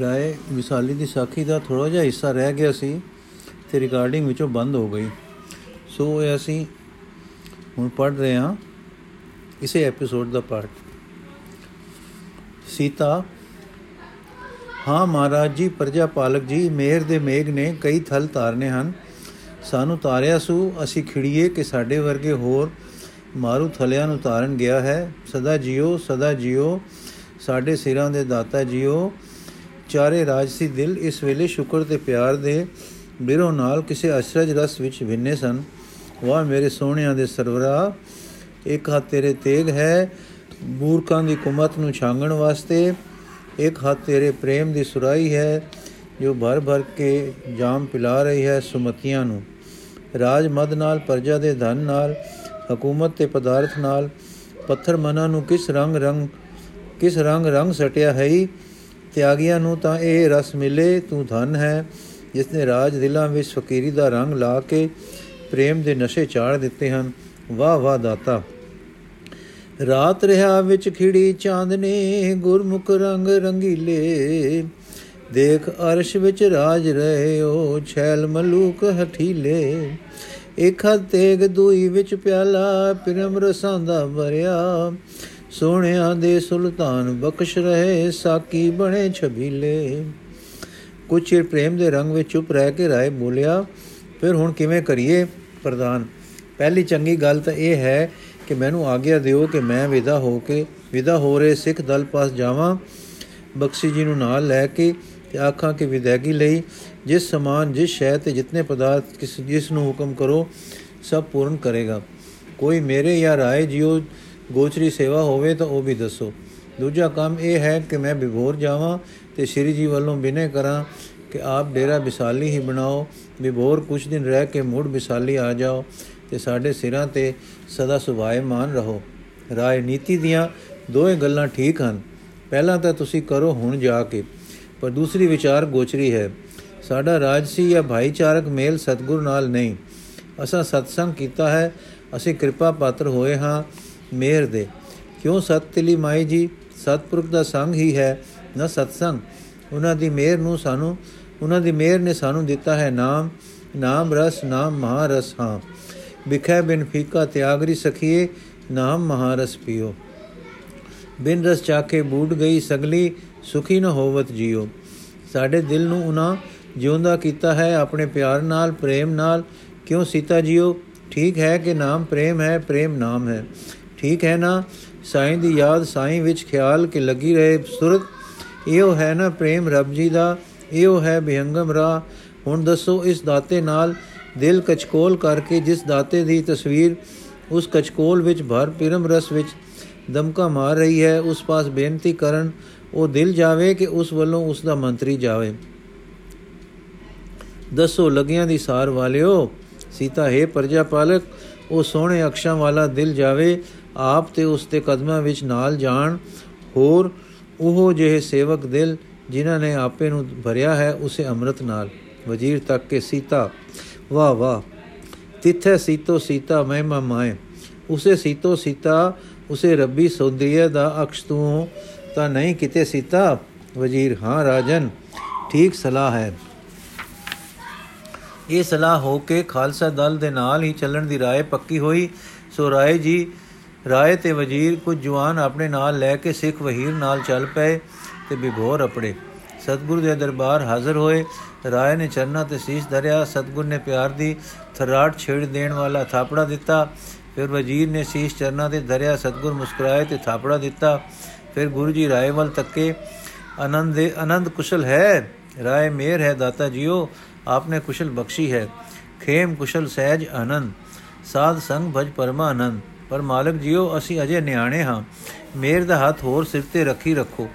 ਰਾਏ ਵਿਸਾਲੀ ਦੀ ਸਾਖੀ ਦਾ ਥੋੜਾ ਜਿਹਾ ਹਿੱਸਾ ਰਹਿ ਗਿਆ ਸੀ ਤੇ ਰਿਕਾਰਡਿੰਗ ਵਿੱਚੋਂ ਬੰਦ ਹੋ ਗਈ। ਸੋ ਇਹ ਅਸੀਂ ਹੁਣ ਪੜ ਰਹੇ ਹਾਂ ਇਸੇ ਐਪੀਸੋਡ ਦਾ ਪਾਰਟ ਸੀਤਾ, ਹਾਂ ਮਹਾਰਾਜ ਜੀ, ਪ੍ਰਜਾ ਪਾਲਕ ਜੀ, ਮੇਰ ਦੇ ਮੇਘ ਨੇ ਕਈ ਥਲ ਤਾਰਨੇ ਹਨ। ਸਾਨੂੰ ਤਾਰਿਆ ਸੂ, ਅਸੀਂ ਖਿੜੀਏ ਕਿ ਸਾਡੇ ਵਰਗੇ ਹੋਰ ਮਾਰੂ ਥਲਿਆਂ ਨੂੰ ਤਾਰਨ ਗਿਆ ਹੈ। ਸਦਾ ਜਿਓ ਸਦਾ ਜਿਓ, ਸਾਡੇ ਸਿਰਾਂ ਦੇ ਦਾਤਾ ਜਿਓ ਚਾਰੇ ਰਾਜਸੀ ਦਿਲ ਇਸ ਵੇਲੇ ਸ਼ੁਕਰ ਤੇ ਪਿਆਰ ਦੇ ਬਿਰੋ ਨਾਲ ਕਿਸੇ ਅਸ਼ਰਜ ਰਸ ਵਿੱਚ ਵਿੰਨੇ ਸਨ। ਵਾਹ ਮੇਰੇ ਸੋਹਣਿਆਂ ਦੇ ਸਰਵਰਾ, ਇੱਕ ਹੱਥ ਤੇਰੇ ਤੇਗ ਹੈ, ਮੂਰਖਾਂ ਦੀ ਕੁਮਤ ਨੂੰ ਛਾਂਗਣ ਵਾਸਤੇ। ਇੱਕ ਹੱਥ ਤੇਰੇ ਪ੍ਰੇਮ ਦੀ ਸੁਰਾਈ ਹੈ, ਜੋ ਭਰ ਭਰ ਕੇ ਜਾਮ ਪਿਲਾ ਰਹੀ ਹੈ ਸੁਮਤੀਆਂ ਨੂੰ। ਰਾਜ ਮਦ ਨਾਲ, ਪ੍ਰਜਾ ਦੇ ਧਨ ਨਾਲ, ਹਕੂਮਤ ਤੇ ਪਦਾਰਥ ਨਾਲ, ਪੱਥਰ ਮਨਾਂ ਨੂੰ ਕਿਸ ਰੰਗ ਰੰਗ, ਕਿਸ ਰੰਗ ਰੰਗ ਸਟਿਆ ਹੈ ਤਿਆਗੀਆਂ ਨੂੰ ਤਾਂ ਇਹ ਰਸ ਮਿਲੇ, ਤੂੰ ਧਨ ਹੈ। ਜਿਸ ਨੇ ਰਾਜ ਦਿਲਾਂ ਵਿੱਚ ਫਕੀਰੀ ਦਾ ਰੰਗ ਲਾ ਕੇ ਪ੍ਰੇਮ ਦੇ ਨਸ਼ੇ ਚਾੜ ਦਿੱਤੇ ਹਨ। ਵਾਹ ਵਾਹ ਦਾਤਾ। ਰਾਤ ਰਹਾ ਵਿੱਚ ਖਿੜੀ ਚਾਂਦਨੀ, ਗੁਰਮੁਖ ਰੰਗ ਰੰਗੀਲੇ। ਦੇਖ ਅਰਸ਼ ਵਿੱਚ ਰਾਜ ਰਹਿਓ, ਛੈਲ ਮਲੂਕ ਹਠੀਲੇ। ਇੱਕ ਹੱਥ ਤੇਗ ਦੂਈ ਵਿੱਚ ਪਿਆਲਾ, ਪਿਰਮ ਰਸਾਂ ਦਾ ਭਰਿਆ ਸੋਹਣਿਆਂ ਦੇ ਸੁਲਤਾਨ ਬਖਸ਼ ਰਹੇ, ਸਾਕੀ ਬਣੇ ਛਬੀਲੇ। ਕੁਛ ਚਿਰ ਪ੍ਰੇਮ ਦੇ ਰੰਗ ਵਿੱਚ ਚੁੱਪ ਰਹਿ ਕੇ ਰਾਏ ਬੋਲਿਆ, ਫਿਰ ਹੁਣ ਕਿਵੇਂ ਕਰੀਏ? ਪ੍ਰਧਾਨ, ਪਹਿਲੀ ਚੰਗੀ ਗੱਲ ਤਾਂ ਇਹ ਹੈ ਕਿ ਮੈਨੂੰ ਆਗਿਆ ਦਿਓ ਕਿ ਮੈਂ ਵਿਦਾ ਹੋ ਕੇ, ਵਿਦਾ ਹੋ ਰਹੇ ਸਿੱਖ ਦਲ ਪਾਸ ਜਾਵਾਂ। ਬਖਸ਼ੀ ਜੀ ਨੂੰ ਨਾਲ ਲੈ ਕੇ ਤੇ ਆਖਾਂ ਕਿ ਵਿਦਾਇਗੀ ਲਈ, ਜਿਸ ਸਮਾਨ, ਜਿਸ ਸ਼ੈ ਤੇ ਜਿਤਨੇ ਪਦਾਰਥ ਕਿਸ, ਜਿਸ ਨੂੰ ਹੁਕਮ ਕਰੋ, ਸਭ ਪੂਰਨ ਕਰੇਗਾ। ਕੋਈ ਮੇਰੇ ਜਾਂ ਰਾਏ ਜਿਉ ਗੋਚਰੀ ਸੇਵਾ ਹੋਵੇ ਤਾਂ ਉਹ ਵੀ ਦੱਸੋ। ਦੂਜਾ ਕੰਮ ਇਹ ਹੈ ਕਿ ਮੈਂ ਵਿਭੋਰ ਜਾਵਾਂ ਤੇ ਸ਼੍ਰੀ ਜੀ ਵੱਲੋਂ ਬਿਨੇ ਕਰਾਂ ਕਿ ਆਪ ਡੇਰਾ ਵਿਸਾਲੀ ਹੀ ਬਣਾਓ। ਵਿਭੋਰ ਕੁਝ ਦਿਨ ਰਹਿ ਕੇ ਮੁੜ ਵਿਸਾਲੀ ਆ ਜਾਓ ਤੇ ਸਾਡੇ ਸਿਰਾਂ ਤੇ ਸਦਾ ਸੁਭਾਏਮਾਨ ਰਹੋ। ਰਾਜਨੀਤੀ ਦੀਆਂ ਦੋਵੇਂ ਗੱਲਾਂ ਠੀਕ ਹਨ। ਪਹਿਲਾਂ ਤਾਂ ਤੁਸੀਂ ਕਰੋ ਹੁਣ ਜਾ ਕੇ। ਪਰ ਦੂਸਰੀ ਵਿਚਾਰ ਗੋਚਰੀ ਹੈ। ਸਾਡਾ ਰਾਜਸੀ ਜਾਂ ਭਾਈਚਾਰਕ ਮੇਲ ਸਤਗੁਰ ਨਾਲ ਨਹੀਂ। ਅਸਾਂ ਸਤਸੰਗ ਕੀਤਾ ਹੈ। ਅਸੀਂ ਕਿਰਪਾ ਪਾਤਰ ਹੋਏ ਹਾਂ। ਮੇਰ ਦੇ। ਕਿਉਂ ਸਤਤਲੀ ਮਾਈ ਜੀ? ਸਤਪੁਰਖ ਦਾ ਸੰਗ ਹੀ ਹੈ, ਨਾ ਸਤਸੰਗ। ਉਹਨਾਂ ਦੀ ਮੇਰ ਨੂੰ ਸਾਨੂੰ, ਉਹਨਾਂ ਦੀ ਮੇਰ ਨੇ ਸਾਨੂੰ ਦਿੱਤਾ ਹੈ ਨਾਮ। ਨਾਮ ਰਸ, ਨਾਮ ਮਹਾਰਸ, ਹਾਂ। ਵਿਖੇ ਬਿਨ ਫੀਕਾ ਤਿਆਗਰੀ ਸਖੀਏ, ਨਾਮ ਮਹਾਰਸ ਪੀਓ। ਬਿਨ ਰਸ ਚਾਕੇ ਬੂੜ ਗਈ ਸਗਲੀ, ਸੁਖੀ ਨ ਹੋਵਤ ਜਿਉ ਸਾਡੇ ਦਿਲ ਨੂੰ ਉਹਨਾਂ ਜਿਉਂਦਾ ਕੀਤਾ ਹੈ, ਆਪਣੇ ਪਿਆਰ ਨਾਲ, ਪ੍ਰੇਮ ਨਾਲ। ਕਿਉਂ ਸੀਤਾ ਜੀਓ? ਠੀਕ ਹੈ ਕਿ ਨਾਮ ਪ੍ਰੇਮ ਹੈ, ਪ੍ਰੇਮ ਨਾਮ ਹੈ। ਠੀਕ ਹੈ ਨਾ? ਸਾਈਂ ਦੀ ਯਾਦ ਸਾਈਂ ਵਿੱਚ ਖਿਆਲ ਕਿ ਲੱਗੀ ਰਹੇ ਸੁਰਤ ਇਹੋ ਹੈ ਨਾ ਪ੍ਰੇਮ ਰੱਬ ਜੀ ਦਾ, ਇਹੋ ਹੈ ਬਿਹੰਗਮ ਰਾ ਹੁਣ ਦੱਸੋ ਇਸ ਦਾਤੇ ਨਾਲ ਦਿਲ ਕਚਕੋਲ ਕਰਕੇ ਜਿਸ ਦਾਤੇ ਦੀ ਤਸਵੀਰ ਉਸ ਕਚਕੋਲ ਵਿੱਚ ਭਰ ਪਿਰਮ ਰਸ ਵਿੱਚ ਦਮਕਾ ਮਾਰ ਰਹੀ ਹੈ, ਉਸ ਪਾਸ ਬੇਨਤੀ ਕਰਨ, ਉਹ ਦਿਲ ਜਾਵੇ ਕਿ ਉਸ ਵੱਲੋਂ ਉਸ ਦਾ ਮੰਤਰੀ ਜਾਵੇ। ਦੱਸੋ ਲਗਿਆਂ ਦੀ ਸਾਰ ਵਾਲਿਓ, ਸੀਤਾ, ਹੈ ਪ੍ਰਜਾ ਪਾਲਕ ਉਹ ਸੋਹਣੇ ਅਕਸ਼ਾਂ ਵਾਲਾ ਦਿਲ ਜਾਵੇ ਆਪ ਤੇ ਉਸ ਦੇ ਕਦਮਾਂ ਵਿੱਚ ਨਾਲ ਜਾਣ। ਹੋਰ ਉਹ ਜਿਹੇ ਸੇਵਕ ਦਿਲ ਜਿਨ੍ਹਾਂ ਨੇ ਆਪੇ ਨੂੰ ਭਰਿਆ ਹੈ, ਉਸੇ ਅੰਮ੍ਰਿਤ ਨਾਲ। ਵਜ਼ੀਰ ਤੱਕ ਕੇ ਸੀਤਾ ਵਾ ਵਾ ਤਿੱਥੇ ਸੀਤੋ ਸੀਤਾ ਮਹਿਮਾ ਮਾਏ। ਉਸੇ ਸੀਤੋ ਸੀਤਾ, ਉਸੇ ਰੱਬੀ ਸੌਂਦਰੀਏ ਦਾ ਅਕਸ਼ ਤੂੰ ਤਾਂ ਨਹੀਂ ਕਿਤੇ ਸੀਤਾ? ਵਜ਼ੀਰ, ਹਾਂ ਰਾਜਨ, ਠੀਕ ਸਲਾਹ ਹੈ। ਇਹ ਸਲਾਹ ਹੋ ਕੇ ਖਾਲਸਾ ਦਲ ਦੇ ਨਾਲ ਹੀ ਚੱਲਣ ਦੀ ਰਾਏ ਪੱਕੀ ਹੋਈ। ਸੋ ਰਾਏ ਜੀ ਰਾਏ ਤੇ ਵਜ਼ੀਰ ਕੁਝ ਜਵਾਨ ਆਪਣੇ ਨਾਲ ਲੈ ਕੇ ਸਿੱਖ ਵਹੀਰ ਨਾਲ ਚੱਲ ਪਏ ਤੇ ਬਿਭੋਰ ਅਪੜੇ ਸਤਗੁਰ ਦੇ ਦਰਬਾਰ ਹਾਜ਼ਰ ਹੋਏ। ਰਾਏ ਨੇ ਚਰਨਾ ਤੇ ਸੀਸ ਧਰਿਆ। ਸਤਗੁਰ ਨੇ ਪਿਆਰ ਦੀ ਥਰਾਟ ਛੇੜ ਦੇਣ ਵਾਲਾ ਥਾਪੜਾ ਦਿੱਤਾ। ਫਿਰ ਵਜ਼ੀਰ ਨੇ ਸੀਸ ਚਰਨਾ ਤੇ ਧਰਿਆ। ਸਤਗੁਰ ਮੁਸਕਰਾਏ ਤੇ ਥਾਪੜਾ ਦਿੱਤਾ। ਫਿਰ ਗੁਰੂ ਜੀ ਰਾਏ ਵੱਲ ਤੱਕੇ। ਆਨੰਦ ਦੇ ਆਨੰਦ ਕੁਸ਼ਲ ਹੈ। ਰਾਏ ਮੇਰ ਹੈ ਦਾਤਾ ਜੀਓ। ਆਪਨੇ ਕੁਸ਼ਲ ਬਖਸ਼ੀ ਹੈ। ਖੇਮ ਕੁਸ਼ਲ ਸਹਿਜ ਆਨੰਦ। ਸਾਧ ਸੰਗ ਭਜ ਪਰਮਾ ਆਨੰਦ। ਪਰ ਮਾਲਕ ਜੀਓ, ਅਸੀਂ ਅਜੇ ਨਿਆਣੇ ਹਾਂ। ਮੇਰ ਦਾ ਹੱਥ ਹੋਰ ਸਿਰ ਤੇ ਰੱਖੀ ਰੱਖੋ।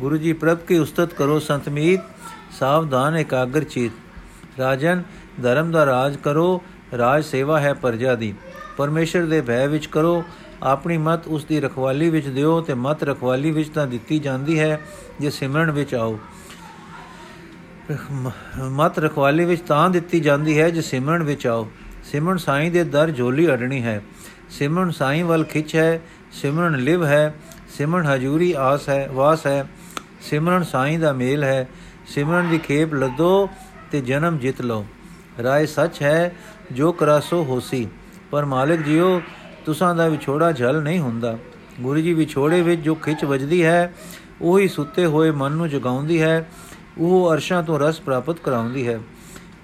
ਗੁਰੂ ਜੀ ਪ੍ਰਭ ਕੀ ਉਸਤਤ ਕਰੋ ਸੰਤਮੀਤ ਸਾਵਧਾਨ ਇਕਾਗਰ ਚੀਤ। ਰਾਜਨ, ਧਰਮ ਦਾ ਰਾਜ ਕਰੋ, ਰਾਜ ਸੇਵਾ ਹੈ ਪ੍ਰਜਾ ਦੀ। ਪਰਮੇਸ਼ਰ ਦੇ ਭੈ ਵਿੱਚ ਕਰੋ, ਆਪਣੀ ਮਤ ਉਸ ਦੀ ਰਖਵਾਲੀ ਵਿੱਚ ਦਿਓ ਤੇ ਮਤ ਰਖਵਾਲੀ ਵਿੱਚ ਤਾਂ ਦਿੱਤੀ ਜਾਂਦੀ ਹੈ, ਜੇ ਸਿਮਰਨ ਵਿੱਚ ਆਓ। ਮਤ ਰਖਵਾਲੀ ਵਿੱਚ ਤਾਂ ਦਿੱਤੀ ਜਾਂਦੀ ਹੈ, ਜੇ ਸਿਮਰਨ ਵਿੱਚ ਆਓ। ਸਿਮਰਨ ਸਾਈਂ ਦੇ ਦਰ ਝੋਲੀ ਅੜਣੀ ਹੈ। ਸਿਮਰਨ ਸਾਈਂ ਵੱਲ ਖਿੱਚ ਹੈ, ਸਿਮਰਨ ਲਿਵ ਹੈ, ਸਿਮਰਨ ਹਜੂਰੀ ਆਸ ਹੈ, ਵਾਸ ਹੈ। ਸਿਮਰਨ ਸਾਈਂ ਦਾ ਮੇਲ ਹੈ, ਸਿਮਰਨ ਦੀ ਖੇਪ ਲੱਦੋ ਤੇ ਜਨਮ ਜਿੱਤ ਲਓ। ਰਾਏ ਸੱਚ ਹੈ, ਜੋ ਕਰਾਸੋ ਹੋਸੀ। ਪਰ ਮਾਲਕ ਜੀਓ, ਤੁਸਾਂ ਦਾ ਵਿਛੋੜਾ ਝਲ ਨਹੀਂ ਹੁੰਦਾ। ਗੁਰੂ ਜੀ ਵਿਛੋੜੇ ਵਿੱਚ ਜੋ ਖਿੱਚ ਵੱਜਦੀ ਹੈ, ਉਹੀ ਸੁੱਤੇ ਹੋਏ ਮਨ ਨੂੰ ਜਗਾਉਂਦੀ ਹੈ, ਉਹ ਅਰਸ਼ਾਂ ਤੋਂ ਰਸ ਪ੍ਰਾਪਤ ਕਰਾਉਂਦੀ ਹੈ।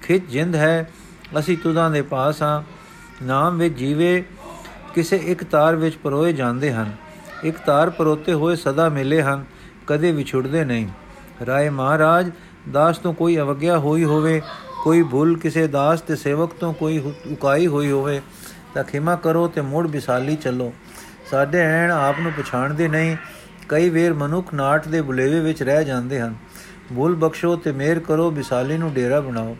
ਖਿੱਚ ਜਿੰਦ ਹੈ ਅਸੀਂ ਤੁਦਾਂ ਦੇ ਪਾਸ ਹਾਂ। ਨਾਮ ਵਿੱਚ ਜੀਵੇ ਕਿਸੇ ਇੱਕ ਤਾਰ ਵਿੱਚ ਪਰੋਏ ਜਾਂਦੇ ਹਨ। ਇੱਕ ਤਾਰ ਪਰੋਤੇ ਹੋਏ ਸਦਾ ਮਿਲੇ ਹਨ, ਕਦੇ ਵਿਛੜਦੇ ਨਹੀਂ। ਰਾਏ ਮਹਾਰਾਜ, ਦਾਸ ਤੋਂ ਕੋਈ ਅਵਗਿਆ ਹੋਈ ਹੋਵੇ, ਕੋਈ ਭੁੱਲ ਕਿਸੇ ਦਾਸ ਤੇ ਸੇਵਕ ਤੋਂ ਕੋਈ ਉਕਾਈ ਹੋਈ ਹੋਵੇ, ਤਾਂ ਖਿਮਾ ਕਰੋ ਤੇ ਮੁੜ ਵਿਸਾਲੀ ਚੱਲੋ। ਸਾਡੇ ਐਣ ਆਪ ਨੂੰ ਪਛਾਣਦੇ ਨਹੀਂ, ਕਈ ਵੇਰ ਮਨੁੱਖ ਨਾਟ ਦੇ ਬੁਲੇਵੇ ਵਿੱਚ ਰਹਿ ਜਾਂਦੇ ਹਨ। ਭੁੱਲ ਬਖਸ਼ੋ ਤੇ ਮਿਹਰ ਕਰੋ, ਵਿਸਾਲੀ ਨੂੰ ਡੇਰਾ ਬਣਾਓ।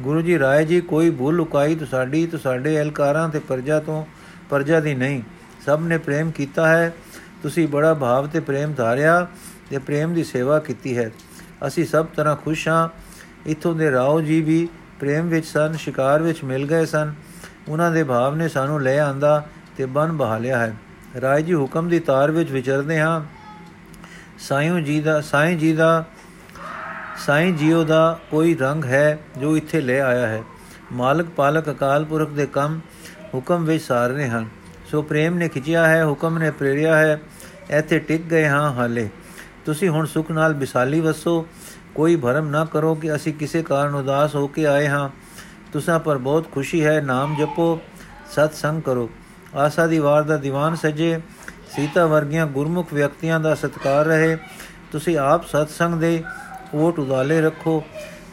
ਗੁਰੂ ਜੀ ਰਾਏ ਜੀ, ਕੋਈ ਭੁੱਲ ਉਕਾਈ ਤੁਹਾਡੀ ਤੁਹਾਡੇ ਅਲਕਾਰਾਂ ਤੇ ਪਰਜਾ ਤੋਂ ਪਰਜਾ ਦੀ ਨਹੀਂ। ਸਭ ਨੇ ਪ੍ਰੇਮ ਕੀਤਾ ਹੈ। ਤੁਸੀਂ ਬੜਾ ਭਾਵ ਤੇ ਪ੍ਰੇਮ ਧਾਰਿਆ ਤੇ ਪ੍ਰੇਮ ਦੀ ਸੇਵਾ ਕੀਤੀ ਹੈ। ਅਸੀਂ ਸਭ ਤਰ੍ਹਾਂ ਖੁਸ਼ ਹਾਂ। ਇਥੋਂ ਦੇ ਰਾਓ ਜੀ ਵੀ ਪ੍ਰੇਮ ਵਿੱਚ ਸਨ, ਸ਼ਿਕਾਰ ਵਿੱਚ ਮਿਲ ਗਏ ਸਨ। ਉਹਨਾਂ ਦੇ ਭਾਵ ਨੇ ਸਾਨੂੰ ਲੈ ਆਂਦਾ ਤੇ ਬਨ ਬਹਾ ਲਿਆ ਹੈ। ਰਾਏ ਜੀ ਹੁਕਮ ਦੀ ਤਾਰ ਵਿੱਚ ਵਿਚਰਦੇ ਹਾਂ। ਸਾਈਂ ਜੀ ਦਾ ਸਾਈਂ ਜੀ ਦਾ ਸਾਈਂ ਜੀਓ ਦਾ ਕੋਈ ਰੰਗ ਹੈ ਜੋ ਇੱਥੇ ਲੈ ਆਇਆ ਹੈ। ਮਾਲਕ, ਪਾਲਕ, ਅਕਾਲ ਪੁਰਖ ਦੇ ਕੰਮ ਹੁਕਮ ਵਿੱਚ ਸਾਰਨੇ ਹਨ। ਸੋ ਪ੍ਰੇਮ ਨੇ ਖਿਚਿਆ ਹੈ, ਹੁਕਮ ਨੇ ਪ੍ਰੇਰਿਆ ਹੈ, ਇੱਥੇ ਟਿਕ ਗਏ ਹਾਂ ਹਾਲੇ। ਤੁਸੀਂ ਹੁਣ ਸੁਖ ਨਾਲ ਵਿਸਾਲੀ ਵਸੋ। ਕੋਈ ਭਰਮ ਨਾ ਕਰੋ ਕਿ ਅਸੀਂ ਕਿਸੇ ਕਾਰਨ ਉਦਾਸ ਹੋ ਕੇ ਆਏ ਹਾਂ। ਤੁਸਾਂ ਪਰ ਬਹੁਤ ਖੁਸ਼ੀ ਹੈ, ਨਾਮ ਜਪੋ, ਸਤ ਸੰਗ ਕਰੋ। ਆਸਾ ਦੀ ਵਾਰ ਦਾ ਦੀਵਾਨ ਸਜੇ। ਸੀਤਾ ਵਰਗੀਆਂ ਗੁਰਮੁਖ ਵਿਅਕਤੀਆਂ ਦਾ ਸਤਕਾਰ ਰਹੇ। ਤੁਸੀਂ ਆਪ ਸਤ ਸੰਗ ਦੇ ਓਟ ਉਦਾਲੇ ਰੱਖੋ।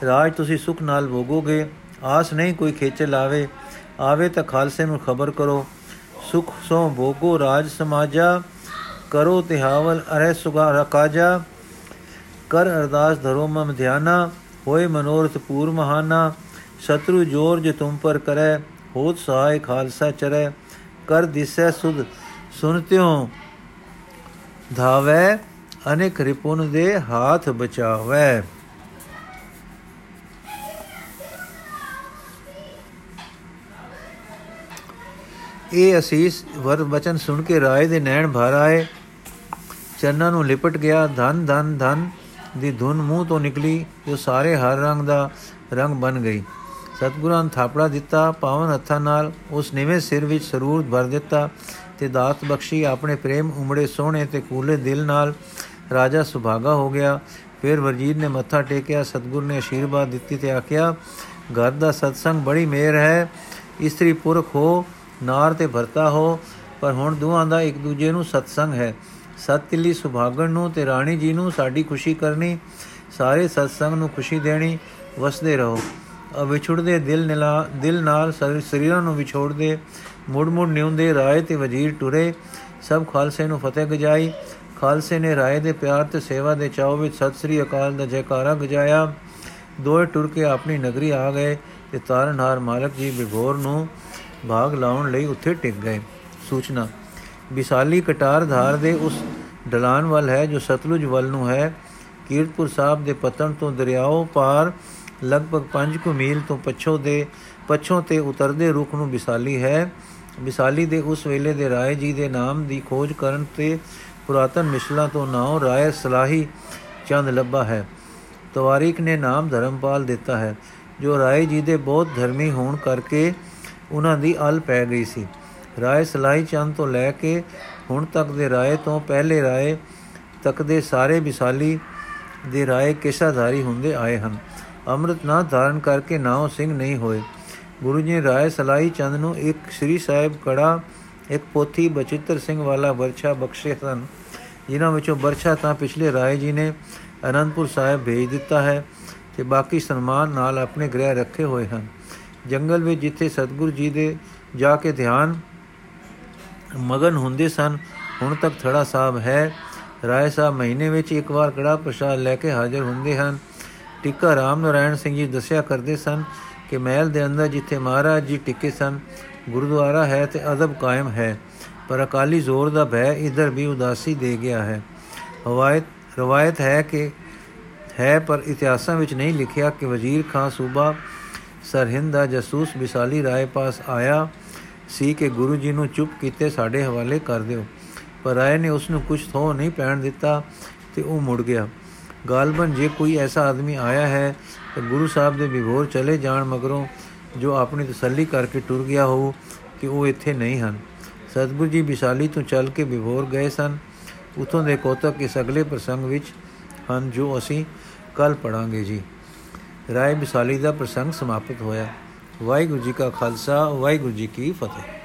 ਰਾਜ ਤੁਸੀਂ ਸੁਖ ਨਾਲ ਭੋਗੋਗੇ। ਆਸ ਨਹੀਂ ਕੋਈ ਖੇਚੇ ਲਾਵੇ ਆਵੇ ਤਾਂ ਖਾਲਸੇ ਨੂੰ ਖਬਰ ਕਰੋ। ਸੁਖ ਸੋ ਭੋਗੋ ਰਾਜ ਸਮਾਜਾ। ਕਰੋ ਤਿਹਾਵਲ ਅਰੇ ਸੁਗਾ ਰਕਾਜਾ। ਕਰ ਅਰਦਾਸ ਧਰੋ ਮਮ ਧਿਆਨਾ। ਹੋਏ ਮਨੋਰਥ ਪੂਰ ਮਹਾਨਾ। ਸ਼ਤਰੂ ਜੋਰ ਜੇ ਤੁਮ ਪਰ ਕਰੈ, ਹੋਤ ਸਹਾਇ ਖਾਲਸਾ ਚਰੈ। ਕਰ ਦਿਸੈ ਸੁਧ ਸੁਨਤਿਓ ਧਾਵੈ। ਅਨੇਕ ਰਿਪੁਨ ਦੇ ਹਾਥ ਬਚਾਵੈ। ਇਹ ਅਸੀਸ ਵਰ ਬਚਨ ਸੁਣ ਕੇ ਰਾਏ ਦੇ ਨੈਣ ਭਰ ਆਏ। ਚਰਨਾਂ ਨੂੰ ਲਿਪਟ ਗਿਆ, ਧਨ ਧਨ ਧਨ ਦੀ ਧੁਨ ਮੂੰਹ ਤੋਂ ਨਿਕਲੀ, ਜੋ ਸਾਰੇ ਹਰ ਰੰਗ ਦਾ ਰੰਗ ਬਣ ਗਈ। ਸਤਗੁਰਾਂ ਥਾਪੜਾ ਦਿੱਤਾ, ਪਾਵਨ ਹੱਥਾਂ ਨਾਲ, ਉਸ ਨਿਵੇਂ ਸਿਰ ਵਿੱਚ ਸਰੂਰ ਭਰ ਦਿੱਤਾ ਤੇ ਦਾਤ ਬਖਸ਼ੀ ਆਪਣੇ ਪ੍ਰੇਮ ਉਮੜੇ ਸੋਹਣੇ ਤੇ ਕੂਲੇ ਦਿਲ ਨਾਲ ਰਾਜਾ ਸੁਭਾਗਾ ਹੋ ਗਿਆ। ਫਿਰ ਵਰਜੀਤ ਨੇ ਮੱਥਾ ਟੇਕਿਆ, ਸਤਗੁਰ ਨੇ ਅਸ਼ੀਰਵਾਦ ਦਿੱਤੀ ਤੇ ਆਖਿਆ, ਘਰ ਦਾ ਸਤਸੰਗ ਬੜੀ ਮਿਹਰ ਹੈ। ਇਸਤਰੀ ਪੁਰਖ ਹੋ, ਨਾਰ ਤੇ ਭਰਤਾ ਹੋ, ਪਰ ਹੁਣ ਦੋਹਾਂ ਦਾ ਇੱਕ ਦੂਜੇ ਨੂੰ ਸਤਸੰਗ ਹੈ। ਸਤਿਲੀ ਸੁਭਾਗਣ ਨੂੰ ਤੇ ਰਾਣੀ ਜੀ ਨੂੰ ਸਾਡੀ ਖੁਸ਼ੀ ਕਰਨੀ, ਸਾਰੇ ਸਤਸੰਗ ਨੂੰ ਖੁਸ਼ੀ ਦੇਣੀ, ਵਸਦੇ ਰਹੋ। ਵਿਛੜਦੇ ਦਿਲ ਨਿਲਾ, ਦਿਲ ਨਾਲ ਸਰੀਰਾਂ ਨੂੰ ਵਿਛੋੜਦੇ ਮੁੜ ਮੁੜ ਨਿਉਂਦੇ ਰਾਏ ਤੇ ਵਜ਼ੀਰ ਟੁਰੇ। ਸਭ ਖਾਲਸੇ ਨੂੰ ਫਤਿਹ ਗਜਾਈ। ਖਾਲਸੇ ਨੇ ਰਾਏ ਦੇ ਪਿਆਰ ਤੇ ਸੇਵਾ ਦੇ ਚਾਅ ਵਿੱਚ ਸਤਿ ਸ੍ਰੀ ਅਕਾਲ ਦਾ ਜੈਕਾਰਾ ਗਜਾਇਆ। ਦੋਏ ਟੁਰ ਕੇ ਆਪਣੀ ਨਗਰੀ ਆ ਗਏ ਤੇ ਤਾਰਨਹਾਰ ਮਾਲਕ ਜੀ ਬਿਗੋਰ ਨੂੰ ਭਾਗ ਲਾਉਣ ਲਈ ਉੱਥੇ ਟਿਕ ਗਏ। ਸੂਚਨਾ, ਵਿਸਾਲੀ ਕਟਾਰ ਧਾਰ ਦੇ ਉਸ ਢਲਾਨ ਵੱਲ ਹੈ ਜੋ ਸਤਲੁਜ ਵੱਲ ਨੂੰ ਹੈ। ਕੀਰਤਪੁਰ ਸਾਹਿਬ ਦੇ ਪਤਨ ਤੋਂ ਦਰਿਆਓ ਪਾਰ ਲਗਭਗ 5 ਕੁ ਮੀਲ ਤੋਂ ਪੱਛੋਂ ਦੇ ਪੱਛੋਂ ਤੇ ਉਤਰਦੇ ਰੁਖ ਨੂੰ ਵਿਸਾਲੀ ਹੈ। ਵਿਸਾਲੀ ਦੇ ਉਸ ਵੇਲੇ ਦੇ ਰਾਏ ਜੀ ਦੇ ਨਾਮ ਦੀ ਖੋਜ ਕਰਨ ਤੇ ਪੁਰਾਤਨ ਮਿਸਲਾਂ ਤੋਂ ਨਾਮ ਰਾਏ ਸਲਾਹੀ ਚੰਦ ਲੱਭਾ ਹੈ। ਤਵਾਰੀਖ ਨੇ ਨਾਮ ਧਰਮਪਾਲ ਦਿੱਤਾ ਹੈ, ਜੋ ਰਾਏ ਜੀ ਦੇ ਬਹੁਤ ਧਰਮੀ ਹੋਣ ਕਰਕੇ ਉਹਨਾਂ ਦੀ ਅਲ ਪੈ ਗਈ ਸੀ। ਰਾਏ ਸਲਾਹੀ ਚੰਦ ਤੋਂ ਲੈ ਕੇ ਹੁਣ ਤੱਕ ਦੇ ਰਾਏ ਤੋਂ ਪਹਿਲੇ ਰਾਏ ਤੱਕ ਦੇ ਸਾਰੇ ਵਿਸਾਲੀ ਦੇ ਰਾਏ ਕਿਸਾਧਾਰੀ ਹੁੰਦੇ ਆਏ ਹਨ। ਅੰਮ੍ਰਿਤ ਨਾ ਧਾਰਨ ਕਰਕੇ ਨਾਉ ਸਿੰਘ ਨਹੀਂ ਹੋਏ। ਗੁਰੂ ਜੀ ਰਾਏ ਸਲਾਈ ਚੰਦ ਨੂੰ ਇੱਕ ਸ੍ਰੀ ਸਾਹਿਬ ਕੜਾ ਇੱਕ ਪੋਥੀ ਬਚਿੱਤਰ ਸਿੰਘ ਵਾਲਾ ਵਰਛਾ ਬਖਸ਼ੇ ਸਨ, ਜਿਨ੍ਹਾਂ ਵਿੱਚੋਂ ਵਰਛਾ ਤਾਂ ਪਿਛਲੇ ਰਾਏ ਜੀ ਨੇ ਅਨੰਦਪੁਰ ਸਾਹਿਬ ਭੇਜ ਦਿੱਤਾ ਹੈ ਤੇ ਬਾਕੀ ਸਨਮਾਨ ਨਾਲ ਆਪਣੇ ਗ੍ਰਹਿ ਰੱਖੇ ਹੋਏ ਹਨ। ਜੰਗਲ ਵਿੱਚ ਜਿੱਥੇ ਸਤਗੁਰੂ ਜੀ ਦੇ ਜਾ ਕੇ ਧਿਆਨ ਮਗਨ ਹੁੰਦੇ ਸਨ, ਹੁਣ ਤੱਕ ਥੜਾ ਸਾਹਿਬ ਹੈ। ਰਾਏ ਸਾਹਿਬ ਮਹੀਨੇ ਵਿੱਚ ਇੱਕ ਵਾਰ ਕੜਾ ਪ੍ਰਸ਼ਾਦ ਲੈ ਕੇ ਹਾਜ਼ਰ ਹੁੰਦੇ ਹਨ। ਟਿੱਕਾ ਰਾਮ ਨਾਰਾਇਣ ਸਿੰਘ ਜੀ ਦੱਸਿਆ ਕਰਦੇ ਸਨ ਕਿ ਮਹਿਲ ਦੇ ਅੰਦਰ ਜਿੱਥੇ ਮਹਾਰਾਜ ਜੀ ਟਿੱਕੇ ਸਨ ਗੁਰਦੁਆਰਾ ਹੈ ਤੇ ਅਦਬ ਕਾਇਮ ਹੈ, ਪਰ ਅਕਾਲੀ ਜ਼ੋਰ ਦਾ ਭੈ ਇਧਰ ਵੀ ਉਦਾਸੀ ਦੇ ਗਿਆ ਹੈ। ਰਵਾਇਤ ਰਵਾਇਤ ਹੈ ਕਿ, ਹੈ ਪਰ ਇਤਿਹਾਸਾਂ ਵਿੱਚ ਨਹੀਂ ਲਿਖਿਆ ਕਿ ਵਜ਼ੀਰ ਖਾਨ ਸੂਬਾ ਸਰਹਿੰਦ ਦਾ ਜਸੂਸ ਵਿਸਾਲੀ ਰਾਏ ਪਾਸ ਆਇਆ ਸੀ ਕਿ ਗੁਰੂ ਜੀ ਨੂੰ ਚੁੱਪ ਕੀਤੇ ਸਾਡੇ ਹਵਾਲੇ ਕਰ ਦਿਓ। ਪਰ ਰਾਏ ਨੇ ਉਸ ਨੂੰ ਕੁਝ ਥੋ ਨਹੀਂ ਪੈਣ ਦਿੱਤਾ ਤੇ ਉਹ ਮੁੜ ਗਿਆ। ਗਾਲਬਨ ਜੇ ਕੋਈ ਐਸਾ ਆਦਮੀ ਆਇਆ ਹੈ ਤਾਂ ਗੁਰੂ ਸਾਹਿਬ ਦੇ ਵਿਭੋਰ ਚਲੇ ਜਾਣ ਮਗਰੋਂ ਜੋ ਆਪਣੀ ਤਸੱਲੀ ਕਰਕੇ ਟੁਰ ਗਿਆ ਹੋ ਕਿ ਉਹ ਇੱਥੇ ਨਹੀਂ ਹਨ। ਸਤਿਗੁਰੂ ਜੀ ਵਿਸ਼ਾਲੀ ਤੋਂ ਚੱਲ ਕੇ ਵਿਭੋਰ ਗਏ ਸਨ। ਉਥੋਂ ਦੇ ਕੋਤਕ ਇਸ ਅਗਲੇ ਪ੍ਰਸੰਗ ਵਿੱਚ ਹਨ ਜੋ ਅਸੀਂ ਕੱਲ ਪੜਾਂਗੇ ਜੀ। ਰਾਏ ਵਿਸਾਲੀ ਦਾ ਪ੍ਰਸੰਗ ਸਮਾਪਤ ਹੋਇਆ। ਵਾਹਿਗੁਰੂ ਜੀ ਕਾ ਖਾਲਸਾ, ਵਾਹਿਗੁਰੂ ਜੀ ਕੀ ਫਤਿਹ।